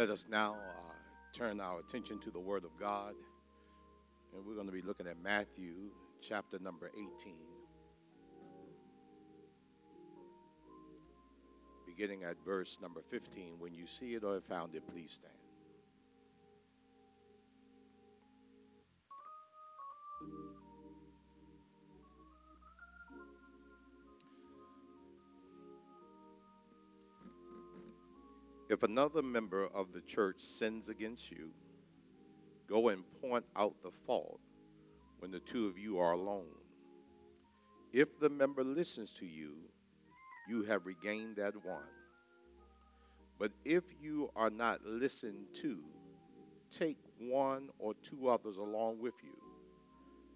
Let us now uh, turn our attention to the Word of God. And we're going to be looking at Matthew chapter number 18. Beginning at verse number 15. When you see it or have found it, please stand. If another member of the church sins against you, go and point out the fault when the two of you are alone. If the member listens to you, you have regained that one. But if you are not listened to, take one or two others along with you,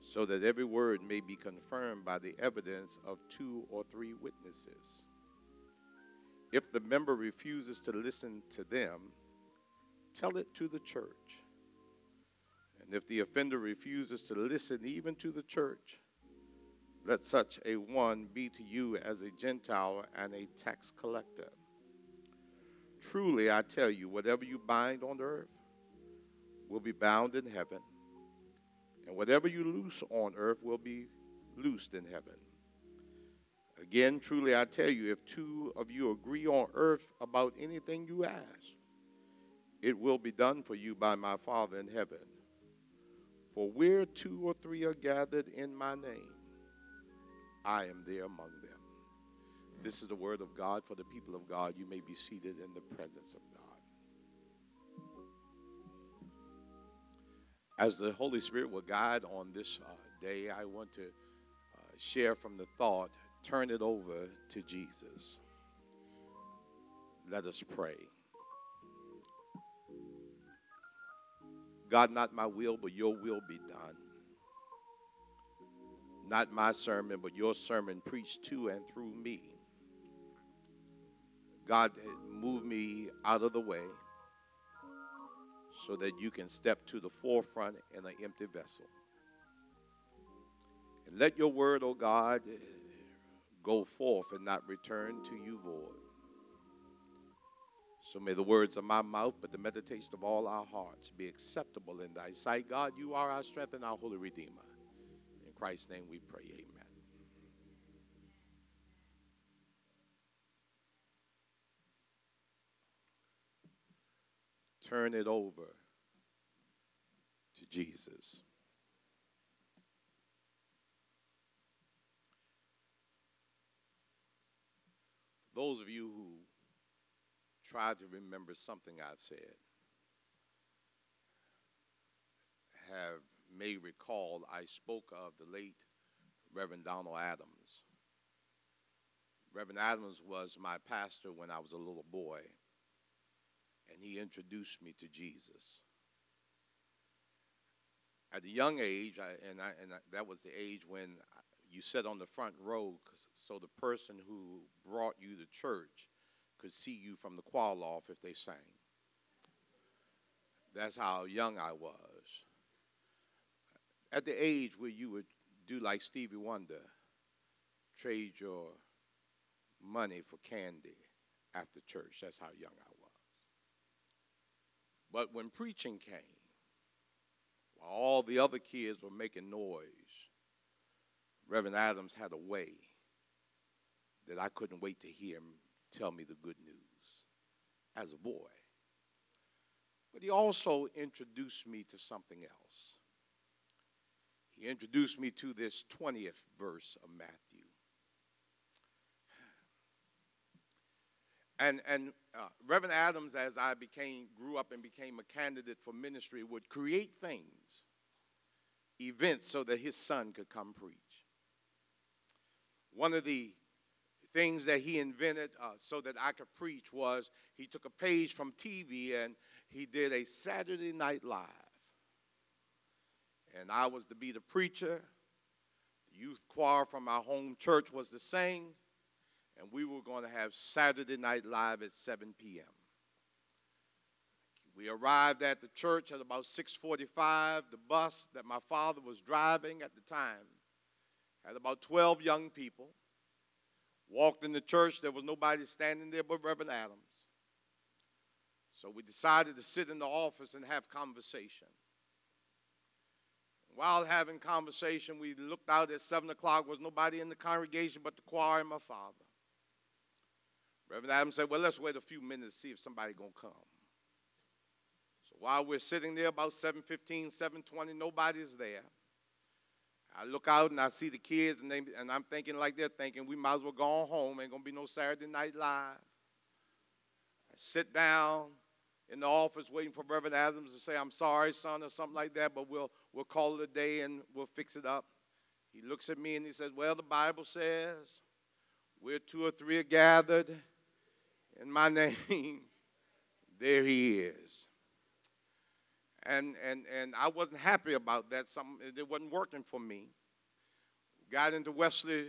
so that every word may be confirmed by the evidence of two or three witnesses. If the member refuses to listen to them, tell it to the church. And if the offender refuses to listen even to the church, let such a one be to you as a Gentile and a tax collector. Truly, I tell you, whatever you bind on earth will be bound in heaven, and whatever you loose on earth will be loosed in heaven. Again, truly I tell you, if two of you agree on earth about anything you ask, it will be done for you by my Father in heaven. For where two or three are gathered in my name, I am there among them. This is the word of God for the people of God. You may be seated in the presence of God. As the Holy Spirit will guide on this uh, day, I want to uh, share from the thought turn it over to Jesus. Let us pray. God, not my will, but your will be done. Not my sermon, but your sermon preached to and through me. God, move me out of the way so that you can step to the forefront in an empty vessel. And let your word, O oh God, go forth and not return to you void. So may the words of my mouth, but the meditation of all our hearts be acceptable in thy sight. God, you are our strength and our holy Redeemer. In Christ's name we pray, amen. Turn it over to Jesus. Those of you who try to remember something I've said have may recall I spoke of the late Reverend Donald Adams. Reverend Adams was my pastor when I was a little boy, and he introduced me to Jesus. At a young age, I, and, I, and I, that was the age when you sat on the front row so the person who brought you to church could see you from the choir loft if they sang. That's how young I was. At the age where you would do like Stevie Wonder, trade your money for candy after church. That's how young I was. But when preaching came, while all the other kids were making noise, Reverend Adams had a way that I couldn't wait to hear him tell me the good news as a boy. But he also introduced me to something else. He introduced me to this 20th verse of Matthew. And, and uh, Reverend Adams, as I became, grew up and became a candidate for ministry, would create things, events, so that his son could come preach. One of the things that he invented uh, so that I could preach was he took a page from TV and he did a Saturday Night Live. And I was to be the preacher. The youth choir from our home church was to sing. And we were going to have Saturday Night Live at 7 p.m. We arrived at the church at about 6:45. The bus that my father was driving at the time had about 12 young people. Walked in the church, there was nobody standing there but Reverend Adams. So we decided to sit in the office and have conversation. While having conversation, we looked out at 7 o'clock. Was nobody in the congregation but the choir and my father. Reverend Adams said, Well, let's wait a few minutes to see if somebody gonna come. So while we're sitting there about 7:15, 7:20, nobody's there. I look out and I see the kids, and, they, and I'm thinking like they're thinking, we might as well go on home. Ain't gonna be no Saturday Night Live. I sit down in the office waiting for Reverend Adams to say, I'm sorry, son, or something like that, but we'll, we'll call it a day and we'll fix it up. He looks at me and he says, Well, the Bible says, where two or three are gathered in my name, there he is. And, and, and I wasn't happy about that. Something, it wasn't working for me. Got into Wesley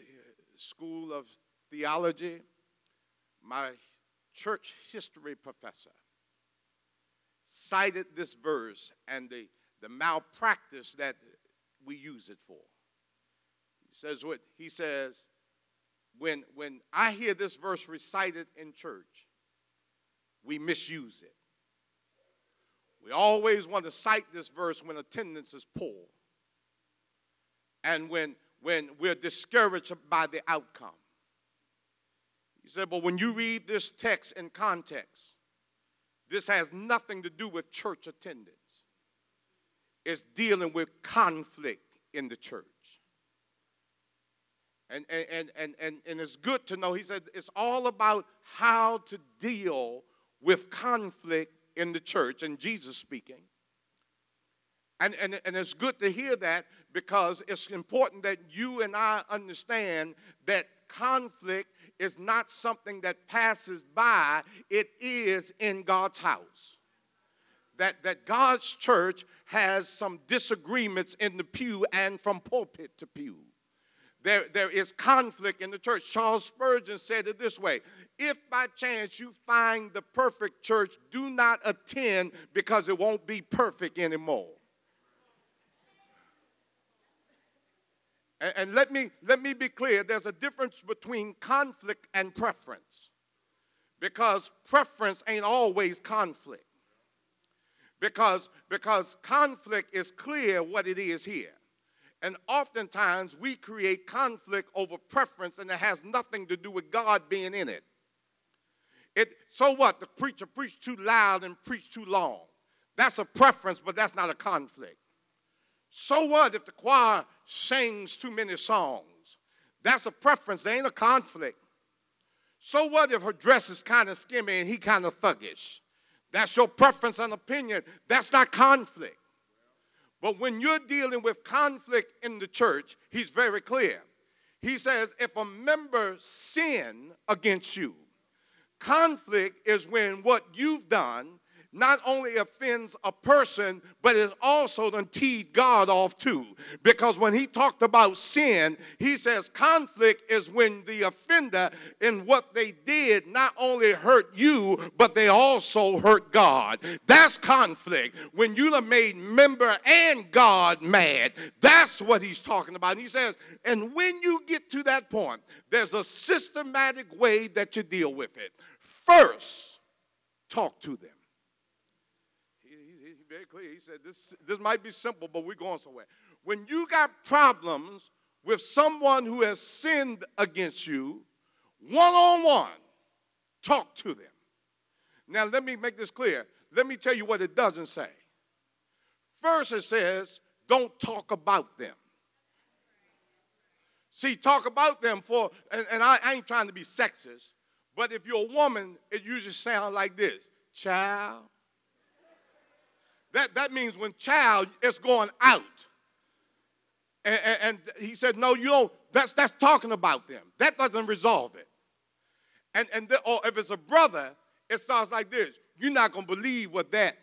School of Theology. My church history professor cited this verse and the, the malpractice that we use it for. He says what he says, when, when I hear this verse recited in church, we misuse it. We always want to cite this verse when attendance is poor and when, when we're discouraged by the outcome. He said, but when you read this text in context, this has nothing to do with church attendance. It's dealing with conflict in the church. And, and, and, and, and it's good to know, he said, it's all about how to deal with conflict in the church, and Jesus speaking. And, and, and it's good to hear that because it's important that you and I understand that conflict is not something that passes by, it is in God's house. That, that God's church has some disagreements in the pew and from pulpit to pew. There, there is conflict in the church. Charles Spurgeon said it this way If by chance you find the perfect church, do not attend because it won't be perfect anymore. And, and let, me, let me be clear there's a difference between conflict and preference because preference ain't always conflict. Because, because conflict is clear what it is here. And oftentimes we create conflict over preference, and it has nothing to do with God being in it. It so what? The preacher preached too loud and preached too long. That's a preference, but that's not a conflict. So what if the choir sings too many songs? That's a preference, there ain't a conflict. So what if her dress is kind of skimmy and he kind of thuggish? That's your preference and opinion. That's not conflict. But when you're dealing with conflict in the church, he's very clear. He says, if a member sin against you, conflict is when what you've done not only offends a person, but it also done teed God off too. Because when he talked about sin, he says conflict is when the offender in what they did not only hurt you, but they also hurt God. That's conflict. When you have made member and God mad, that's what he's talking about. And he says, and when you get to that point, there's a systematic way that you deal with it. First, talk to them very clear. He said, this, this might be simple, but we're going somewhere. When you got problems with someone who has sinned against you, one on one, talk to them. Now, let me make this clear. Let me tell you what it doesn't say. First, it says, don't talk about them. See, talk about them for, and, and I, I ain't trying to be sexist, but if you're a woman, it usually sounds like this Child, that, that means when child is going out. And, and, and, he said, no, you don't, that's, that's talking about them. That doesn't resolve it. And, and the, or if it's a brother, it starts like this. You're not going to believe what that.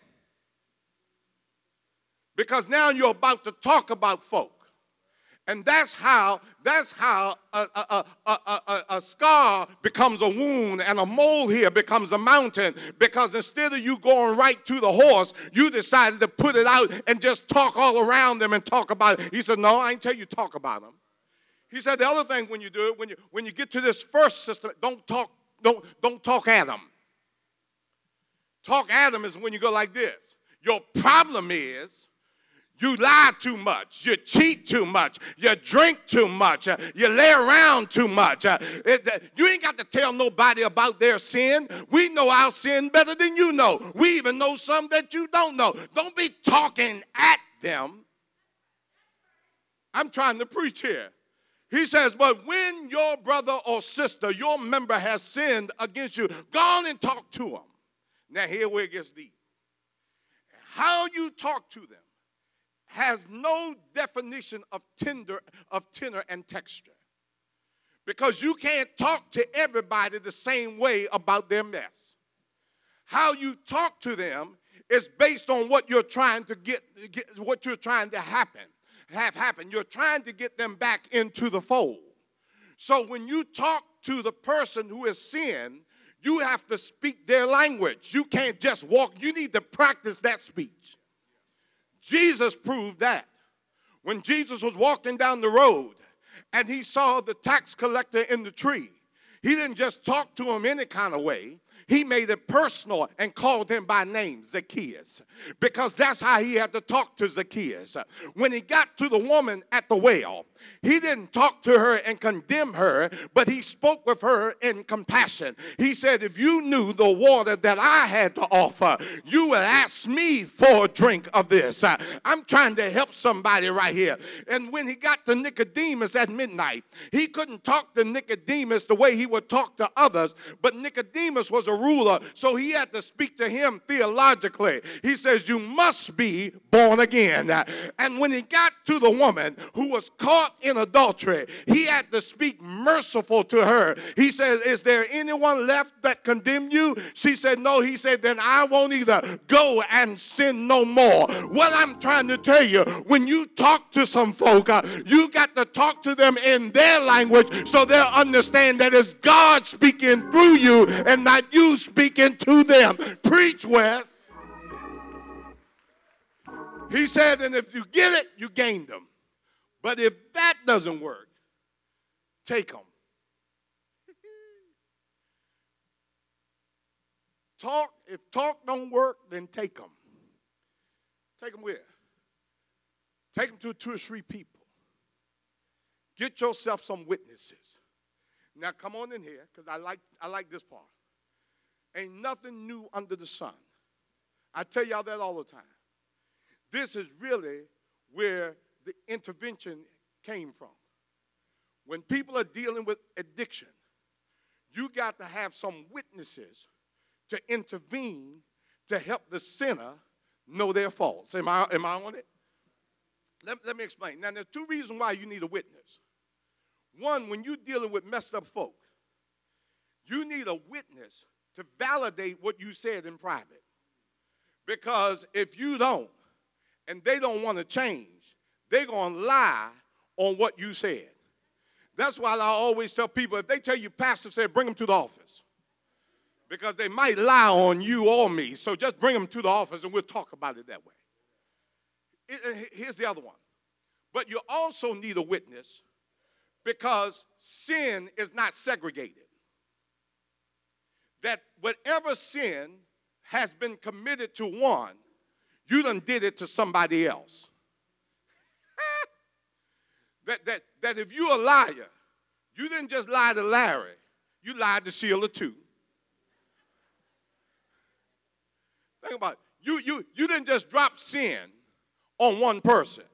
Because now you're about to talk about folk. And that's how that's how a, a, a, a, scar becomes a wound and a mole here becomes a mountain because instead of you going right to the horse, you decided to put it out and just talk all around them and talk about it. He said, No, I ain't tell you talk about them. He said the other thing when you do it, when you when you get to this first system, don't talk, don't, don't talk at them. Talk Adam is when you go like this. Your problem is you lie too much. You cheat too much. You drink too much. Uh, you lay around too much. Uh, uh, you ain't got to tell nobody about their sin. We know our sin better than you know. We even know some that you don't know. Don't be talking at them. I'm trying to preach here. He says, but when your brother or sister, your member has sinned against you, go on and talk to them. Now, here where it gets deep. How you talk to them has no definition of tender of tenor and texture. Because you can't talk to everybody the same way about their mess. How you talk to them is based on what you're trying to get, get what you're trying to happen have happen. You're trying to get them back into the fold. So when you talk to the person who has sinned you have to speak their language. You can't just walk you need to practice that speech Jesus proved that. When Jesus was walking down the road and he saw the tax collector in the tree, he didn't just talk to him any kind of way he made it personal and called him by name, Zacchaeus, because that's how he had to talk to Zacchaeus. When he got to the woman at the well, he didn't talk to her and condemn her, but he spoke with her in compassion. He said, If you knew the water that I had to offer, you would ask me for a drink of this. I'm trying to help somebody right here. And when he got to Nicodemus at midnight, he couldn't talk to Nicodemus the way he would talk to others, but Nicodemus was a ruler, so he had to speak to him theologically. He says, You must be born again. And when he got to the woman who was caught in adultery, he had to speak merciful to her. He says, Is there anyone left that condemn you? She said, No. He said, Then I won't either. Go and sin no more. What I'm trying to tell you, when you talk to some folk, uh, you got to talk to them in their language so they'll understand that it's God speaking through you and not you speaking to them. Preach, Wes. He said, and if you get it, you gain them. But if that doesn't work, take them. talk, if talk don't work, then take them. Take them where? Take them to two or three people. Get yourself some witnesses. Now come on in here, because I like I like this part. Ain't nothing new under the sun. I tell y'all that all the time. This is really where the intervention came from. When people are dealing with addiction, you got to have some witnesses to intervene to help the sinner know their faults. Am I, am I on it? Let, let me explain. Now, there's two reasons why you need a witness. One, when you're dealing with messed up folk, you need a witness to validate what you said in private. Because if you don't, and they don't want to change, they're going to lie on what you said. That's why I always tell people if they tell you, Pastor said, bring them to the office. Because they might lie on you or me. So just bring them to the office and we'll talk about it that way. It, uh, here's the other one. But you also need a witness because sin is not segregated that whatever sin has been committed to one, you done did it to somebody else. that, that, that if you're a liar, you didn't just lie to Larry, you lied to Sheila too. Think about it. You, you, you didn't just drop sin on one person.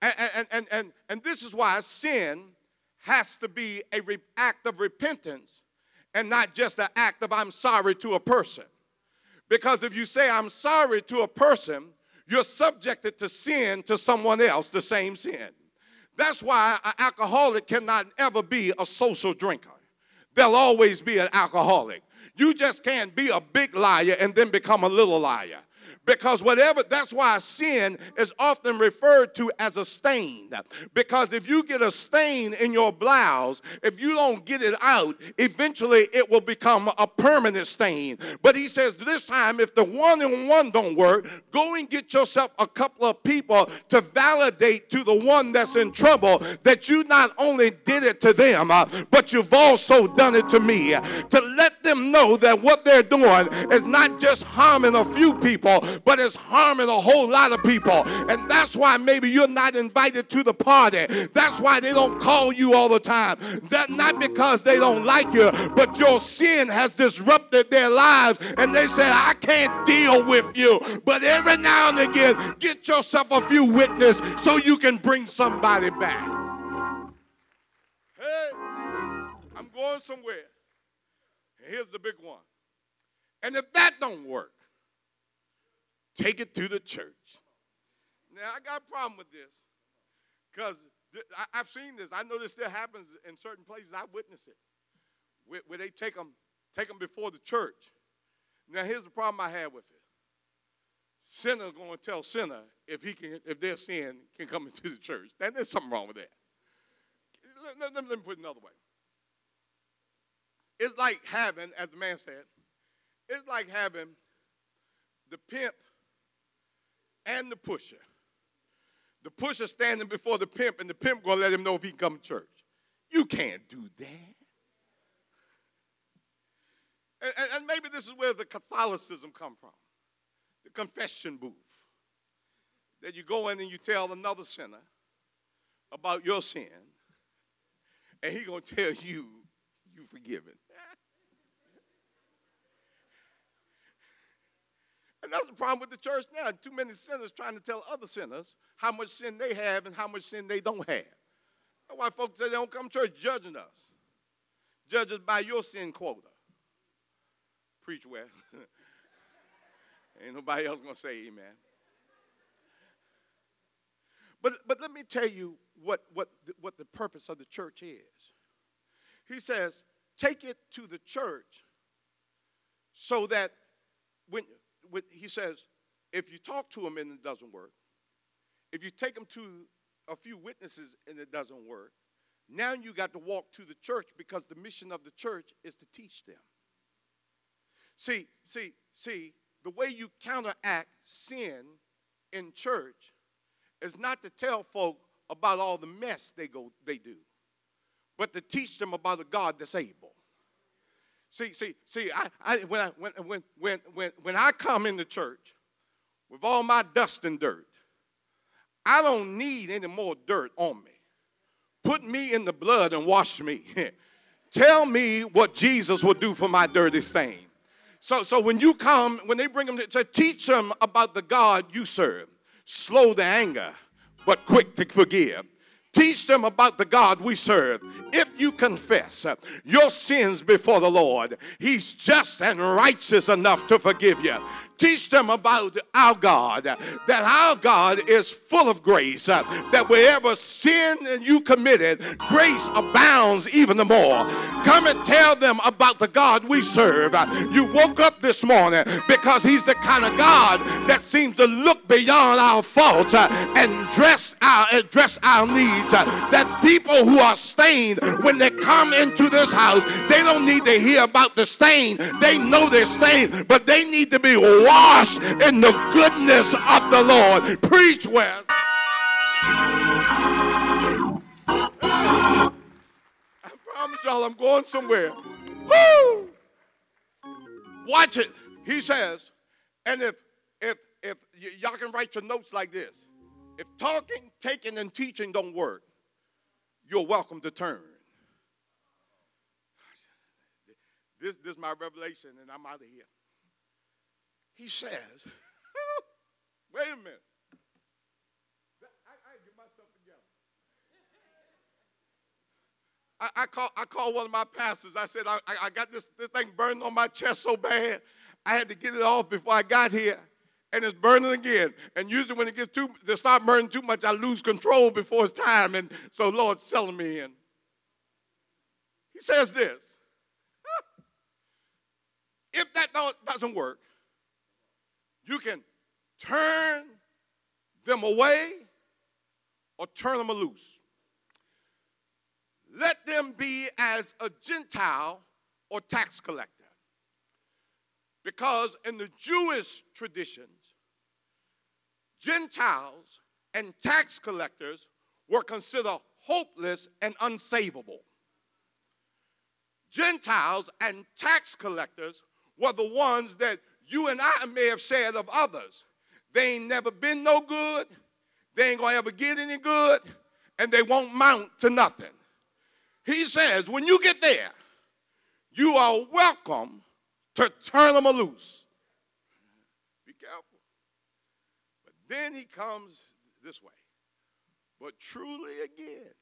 And, and, and, and, and this is why sin has to be a act of repentance and not just an act of I'm sorry to a person. Because if you say I'm sorry to a person, you're subjected to sin to someone else, the same sin. That's why an alcoholic cannot ever be a social drinker. They'll always be an alcoholic. You just can't be a big liar and then become a little liar. Because whatever, that's why sin is often referred to as a stain. Because if you get a stain in your blouse, if you don't get it out, eventually it will become a permanent stain. But he says this time, if the one and one don't work, go and get yourself a couple of people to validate to the one that's in trouble that you not only did it to them, uh, but you've also done it to me. To let them know that what they're doing is not just harming a few people, but it's harming a whole lot of people. And that's why maybe you're not invited to the party. That's why they don't call you all the time. That not because they don't like you, but your sin has disrupted their lives and they said, I can't deal with you. But every now and again, get yourself a few witnesses so you can bring somebody back. Hey, I'm going somewhere. here's the big one. And if that don't work, take it to the church. Now, I got a problem with this because I've seen this. I know this still happens in certain places. I witness it where, where they take them, take them before the church. Now, here's the problem I have with it. Sinner going to tell sinner if he can, if their sin can come into the church. Now, there's something wrong with that. Let, let, let me put it another way. It's like having, as the man said, it's like having the pimp and the pusher. The pusher standing before the pimp, and the pimp gonna let him know if he come to church. You can't do that. And, and, and maybe this is where the Catholicism come from, the confession booth. That you go in and you tell another sinner about your sin, and he gonna tell you you forgiven. And that's the problem with the church now. Too many sinners trying to tell other sinners how much sin they have and how much sin they don't have. That's why folks say they don't come to church judging us. Judge us by your sin quota. Preach well. Ain't nobody else gonna say amen. But, but let me tell you what, what, what the purpose of the church is. He says, take it to the church so that when, he says, if you talk to them and it doesn't work, if you take them to a few witnesses and it doesn't work, now you got to walk to the church because the mission of the church is to teach them. See, see, see, the way you counteract sin in church is not to tell folk about all the mess they go they do, but to teach them about a God that's able. See, see, see, I, I, when, I, when, when, when, when, I come into church with all my dust and dirt, I don't need any more dirt on me. Put me in the blood and wash me. Tell me what Jesus will do for my dirty stain. So, so when you come, when they bring them to, to teach them about the God you serve, slow to anger, but quick to forgive Teach them about the God we serve. If you confess uh, your sins before the Lord, He's just and righteous enough to forgive you. Teach them about our God, that our God is full of grace, uh, that wherever sin you committed, grace abounds even the more. Come and tell them about the God we serve. Uh, you woke up this morning because He's the kind of God that seems to look beyond our faults uh, and dress our, address our needs. That people who are stained, when they come into this house, they don't need to hear about the stain. They know they're stained, but they need to be washed in the goodness of the Lord. Preach well. I promise y'all I'm going somewhere. Woo! Watch it. He says, and if if if y- y'all can write your notes like this, if talking, taking, and teaching don't work, you're welcome to turn. This, this is my revelation, and I'm out of here he says, wait a minute. I, I get myself together. I, I, call, I called one of my pastors. I said, I, I got this, this thing burning on my chest so bad, I had to get it off before I got here. And it's burning again. And usually when it gets too, they start burning too much, I lose control before it's time. And so Lord, selling me in. He says this. If that doesn't work, you can turn them away or turn them loose. Let them be as a Gentile or tax collector. Because in the Jewish traditions, Gentiles and tax collectors were considered hopeless and unsavable. Gentiles and tax collectors were the ones that you and I may have said of others. They ain't never been no good, they ain't gonna ever get any good, and they won't mount to nothing. He says, when you get there, you are welcome to turn them loose. Be careful. But then he comes this way. But truly again,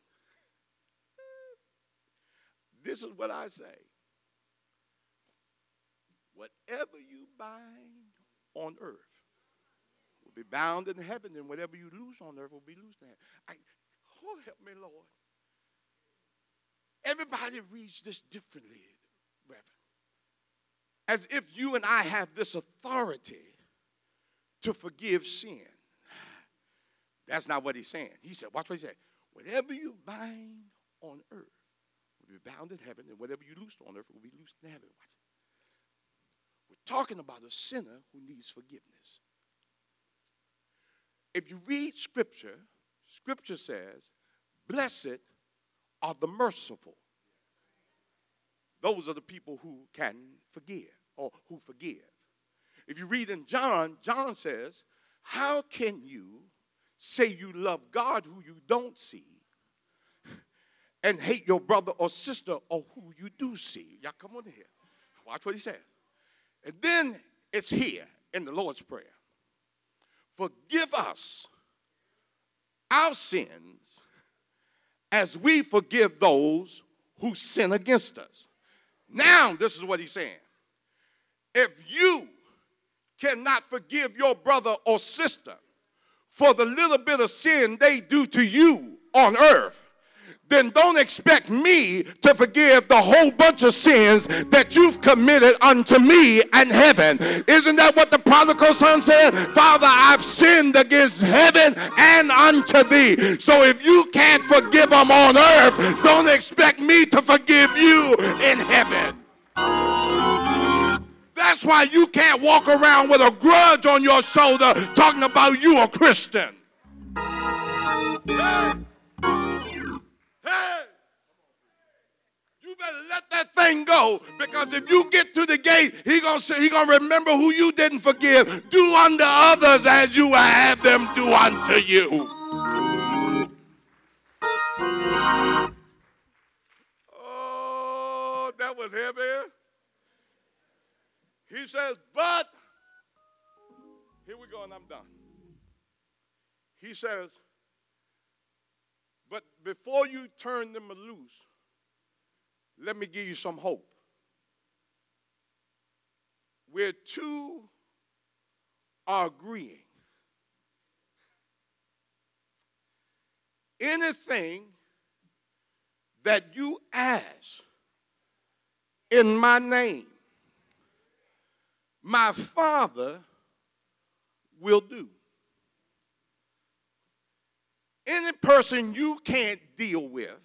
this is what I say. Whatever you bind on earth will be bound in heaven, and whatever you loose on earth will be loosed in heaven. I, oh, help me, Lord. Everybody reads this differently, Reverend. As if you and I have this authority to forgive sin. That's not what he's saying. He said, watch what he said. Whatever you bind on earth will be bound in heaven, and whatever you loose on earth will be loosed in heaven. Watch We're talking about a sinner who needs forgiveness. If you read scripture, scripture says, Blessed are the merciful. Those are the people who can forgive or who forgive. If you read in John, John says, How can you say you love God who you don't see and hate your brother or sister or who you do see. Y'all come on here. Watch what he says. And then it's here in the Lord's Prayer. Forgive us our sins as we forgive those who sin against us. Now, this is what he's saying. If you cannot forgive your brother or sister for the little bit of sin they do to you on earth, then don't expect me to forgive the whole bunch of sins that you've committed unto me and heaven. Isn't that what the prodigal son said? Father, I've sinned against heaven and unto thee. So if you can't forgive them on earth, don't expect me to forgive you in heaven. That's why you can't walk around with a grudge on your shoulder talking about you a Christian. Hey. Hey. You better let that thing go because if you get to the gate, he gonna say he gonna remember who you didn't forgive. Do unto others as you have them do unto you. Oh, that was heavy. He says, but, here we go, and I'm done. He says, but before you turn them loose, let me give you some hope. Where two are agreeing, anything that you ask in my name, my Father will do. Any person you can't deal with,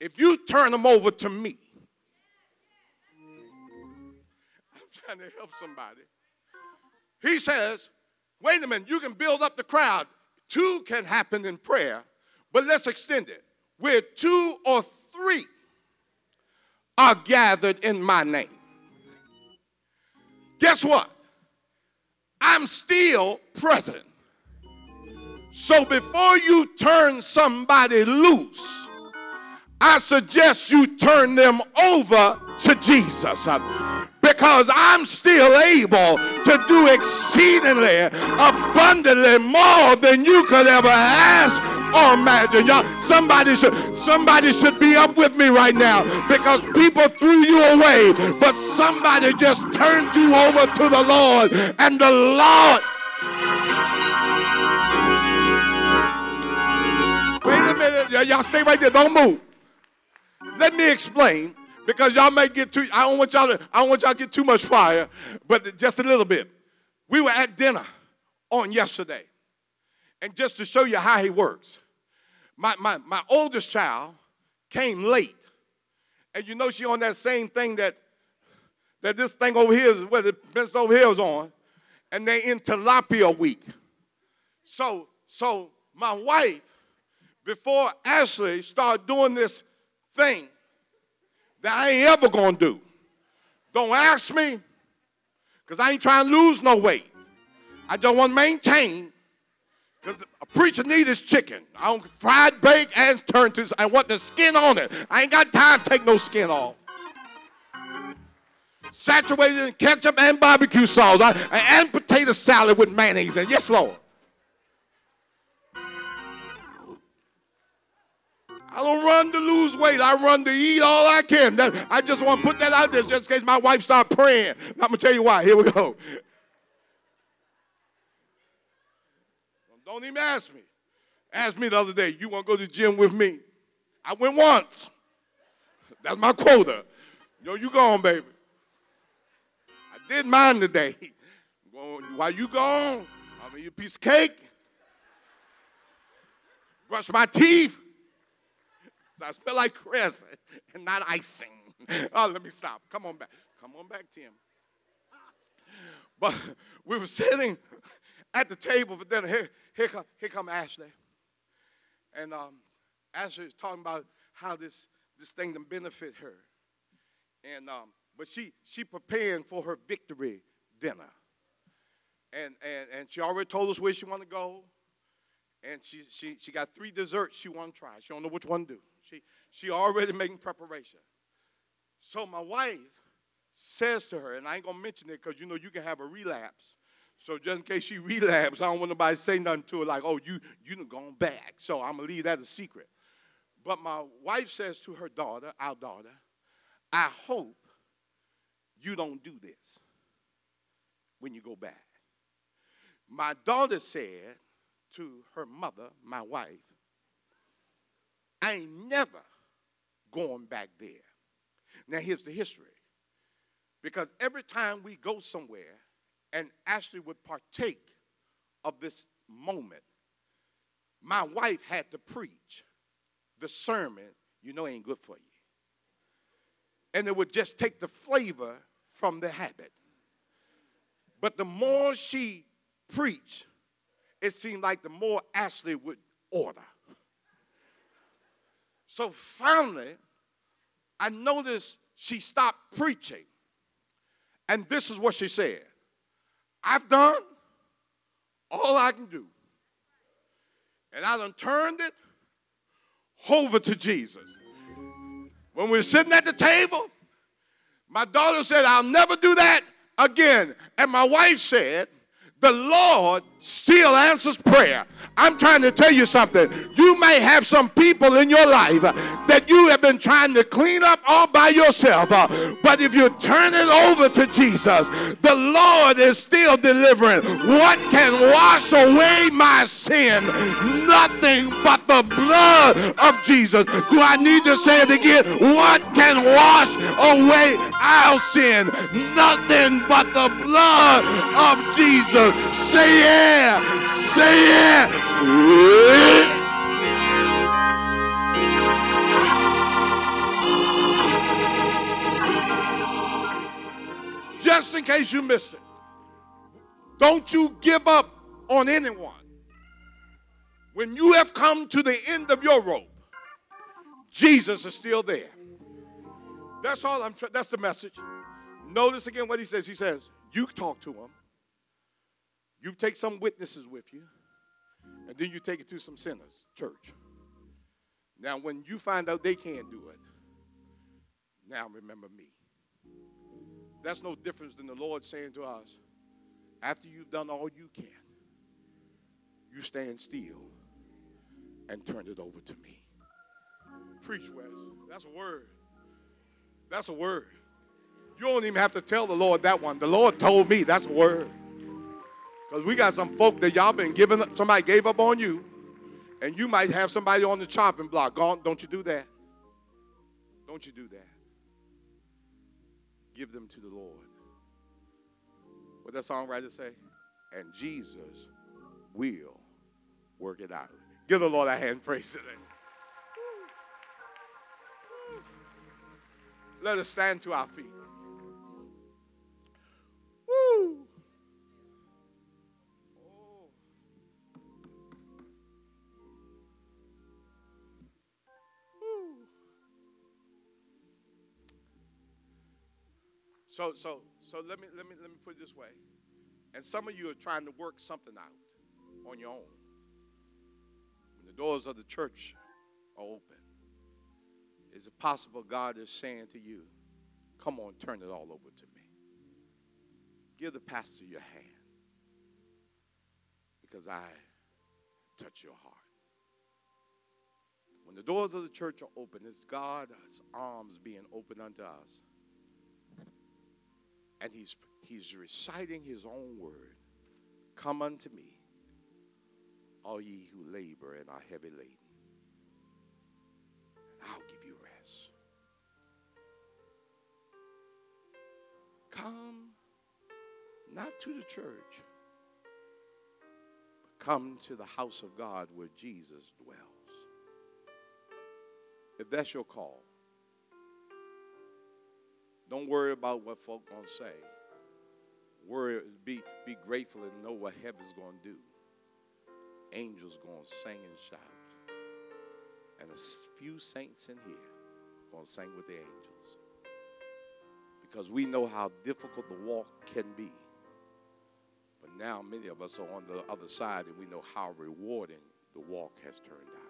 if you turn them over to me, I'm trying to help somebody. He says, wait a minute, you can build up the crowd. Two can happen in prayer, but let's extend it. Where two or three are gathered in my name guess what? I'm still present. So before you turn somebody loose, I suggest you turn them over to Jesus because I'm still able to do exceedingly abundantly more than you could ever ask or imagine. Y'all, somebody should somebody should be up with me right now because people threw you away, but somebody just turned you over to the Lord, and the Lord. Minute, y'all stay right there. Don't move. Let me explain because y'all may get too. I don't want y'all to. I don't want y'all to get too much fire, but just a little bit. We were at dinner on yesterday. And just to show you how he works, my, my, my oldest child came late. And you know she on that same thing that that this thing over here is where the best over here is on. And they in tilapia week. So, so my wife, before Ashley started doing this thing that I ain't ever gonna do. Don't ask me, because I ain't trying to lose no weight. I just want to maintain, because a preacher need his chicken. I want fried, bake, and turn to, I want the skin on it. I ain't got time to take no skin off. Saturated in ketchup and barbecue sauce, I, and potato salad with mayonnaise. And yes, Lord. I don't run to lose weight. I run to eat all I can. That, I just want to put that out there just in case my wife start praying. I'm going to tell you why. Here we go. Don't even ask me. Ask me the other day, you want to go to the gym with me? I went once. That's my quota. Yo, you gone, baby. I did mine today. While you gone, I'm going to eat a piece of cake, brush my teeth, so I smell like Chris and not icing. Oh, let me stop. Come on back. Come on back, Tim. But we were sitting at the table for dinner. Here, here, come, here come Ashley. And um, Ashley is talking about how this, this thing can benefit her. And um, but she she preparing for her victory dinner. And, and, and she already told us where she want to go. And she, she, she got three desserts she want to try. She don't know which one to do. She, already making preparation. So my wife says to her, and I ain't gonna mention it because you know you can have a relapse. So just in case she relapse, I don't want nobody to say nothing to her like, oh, you you done gone back. So I'm gonna leave that a secret. But my wife says to her daughter, our daughter, I hope you don't do this when you go back. My daughter said to her mother, my wife, I ain't never going back there. Now, here's the history. Because every time we go somewhere and Ashley would partake of this moment, my wife had to preach the sermon, you know, ain't good for you. And it would just take the flavor from the habit. But the more she preached, it seemed like the more Ashley would order. So finally, I noticed she stopped preaching. And this is what she said I've done all I can do. And I done turned it over to Jesus. When we were sitting at the table, my daughter said, I'll never do that again. And my wife said, the Lord still answers prayer. I'm trying to tell you something. You may have some people in your life that you have been trying to clean up all by yourself. Uh, but if you turn it over to Jesus, the Lord is still delivering. What can wash away my sin? Nothing but the blood of Jesus. Do I need to say it again? What can wash away our sin? Nothing but the blood of Jesus. Say yeah. Say yeah. Just in case you missed it, don't you give up on anyone. When you have come to the end of your rope, Jesus is still there. That's all I'm. that's the message. Notice again what he says. He says, "You talk to him." You take some witnesses with you, and then you take it to some sinners, church. Now, when you find out they can't do it, now remember me. That's no difference than the Lord saying to us, after you've done all you can, you stand still and turn it over to me. Preach, Wes. That's a word. That's a word. You don't even have to tell the Lord that one. The Lord told me that's a word. Because we got some folk that y'all been giving, somebody gave up on you, and you might have somebody on the chopping block. Gone, don't you do that. Don't you do that. Give them to the Lord. What that songwriter say? and Jesus will work it out. Give the Lord a hand praise today. Let us stand to our feet. So, so, so let me let me let me put it this way. And some of you are trying to work something out on your own. When the doors of the church are open, is it possible God is saying to you, Come on, turn it all over to me? Give the pastor your hand because I touch your heart. When the doors of the church are open, it's God's arms being open unto us. And he's, he's reciting his own word Come unto me, all ye who labor and are heavy laden, and I'll give you rest. Come not to the church, but come to the house of God where Jesus dwells. If that's your call, don't worry about what folk gonna say. Worry, be, be grateful and know what heaven's gonna do. Angels gonna sing and shout. And a few saints in here gonna sing with the angels. Because we know how difficult the walk can be. But now many of us are on the other side and we know how rewarding the walk has turned out.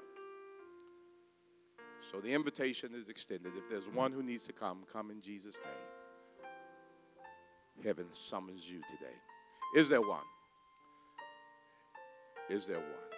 So the invitation is extended. If there's one who needs to come, come in Jesus' name. Heaven summons you today. Is there one? Is there one?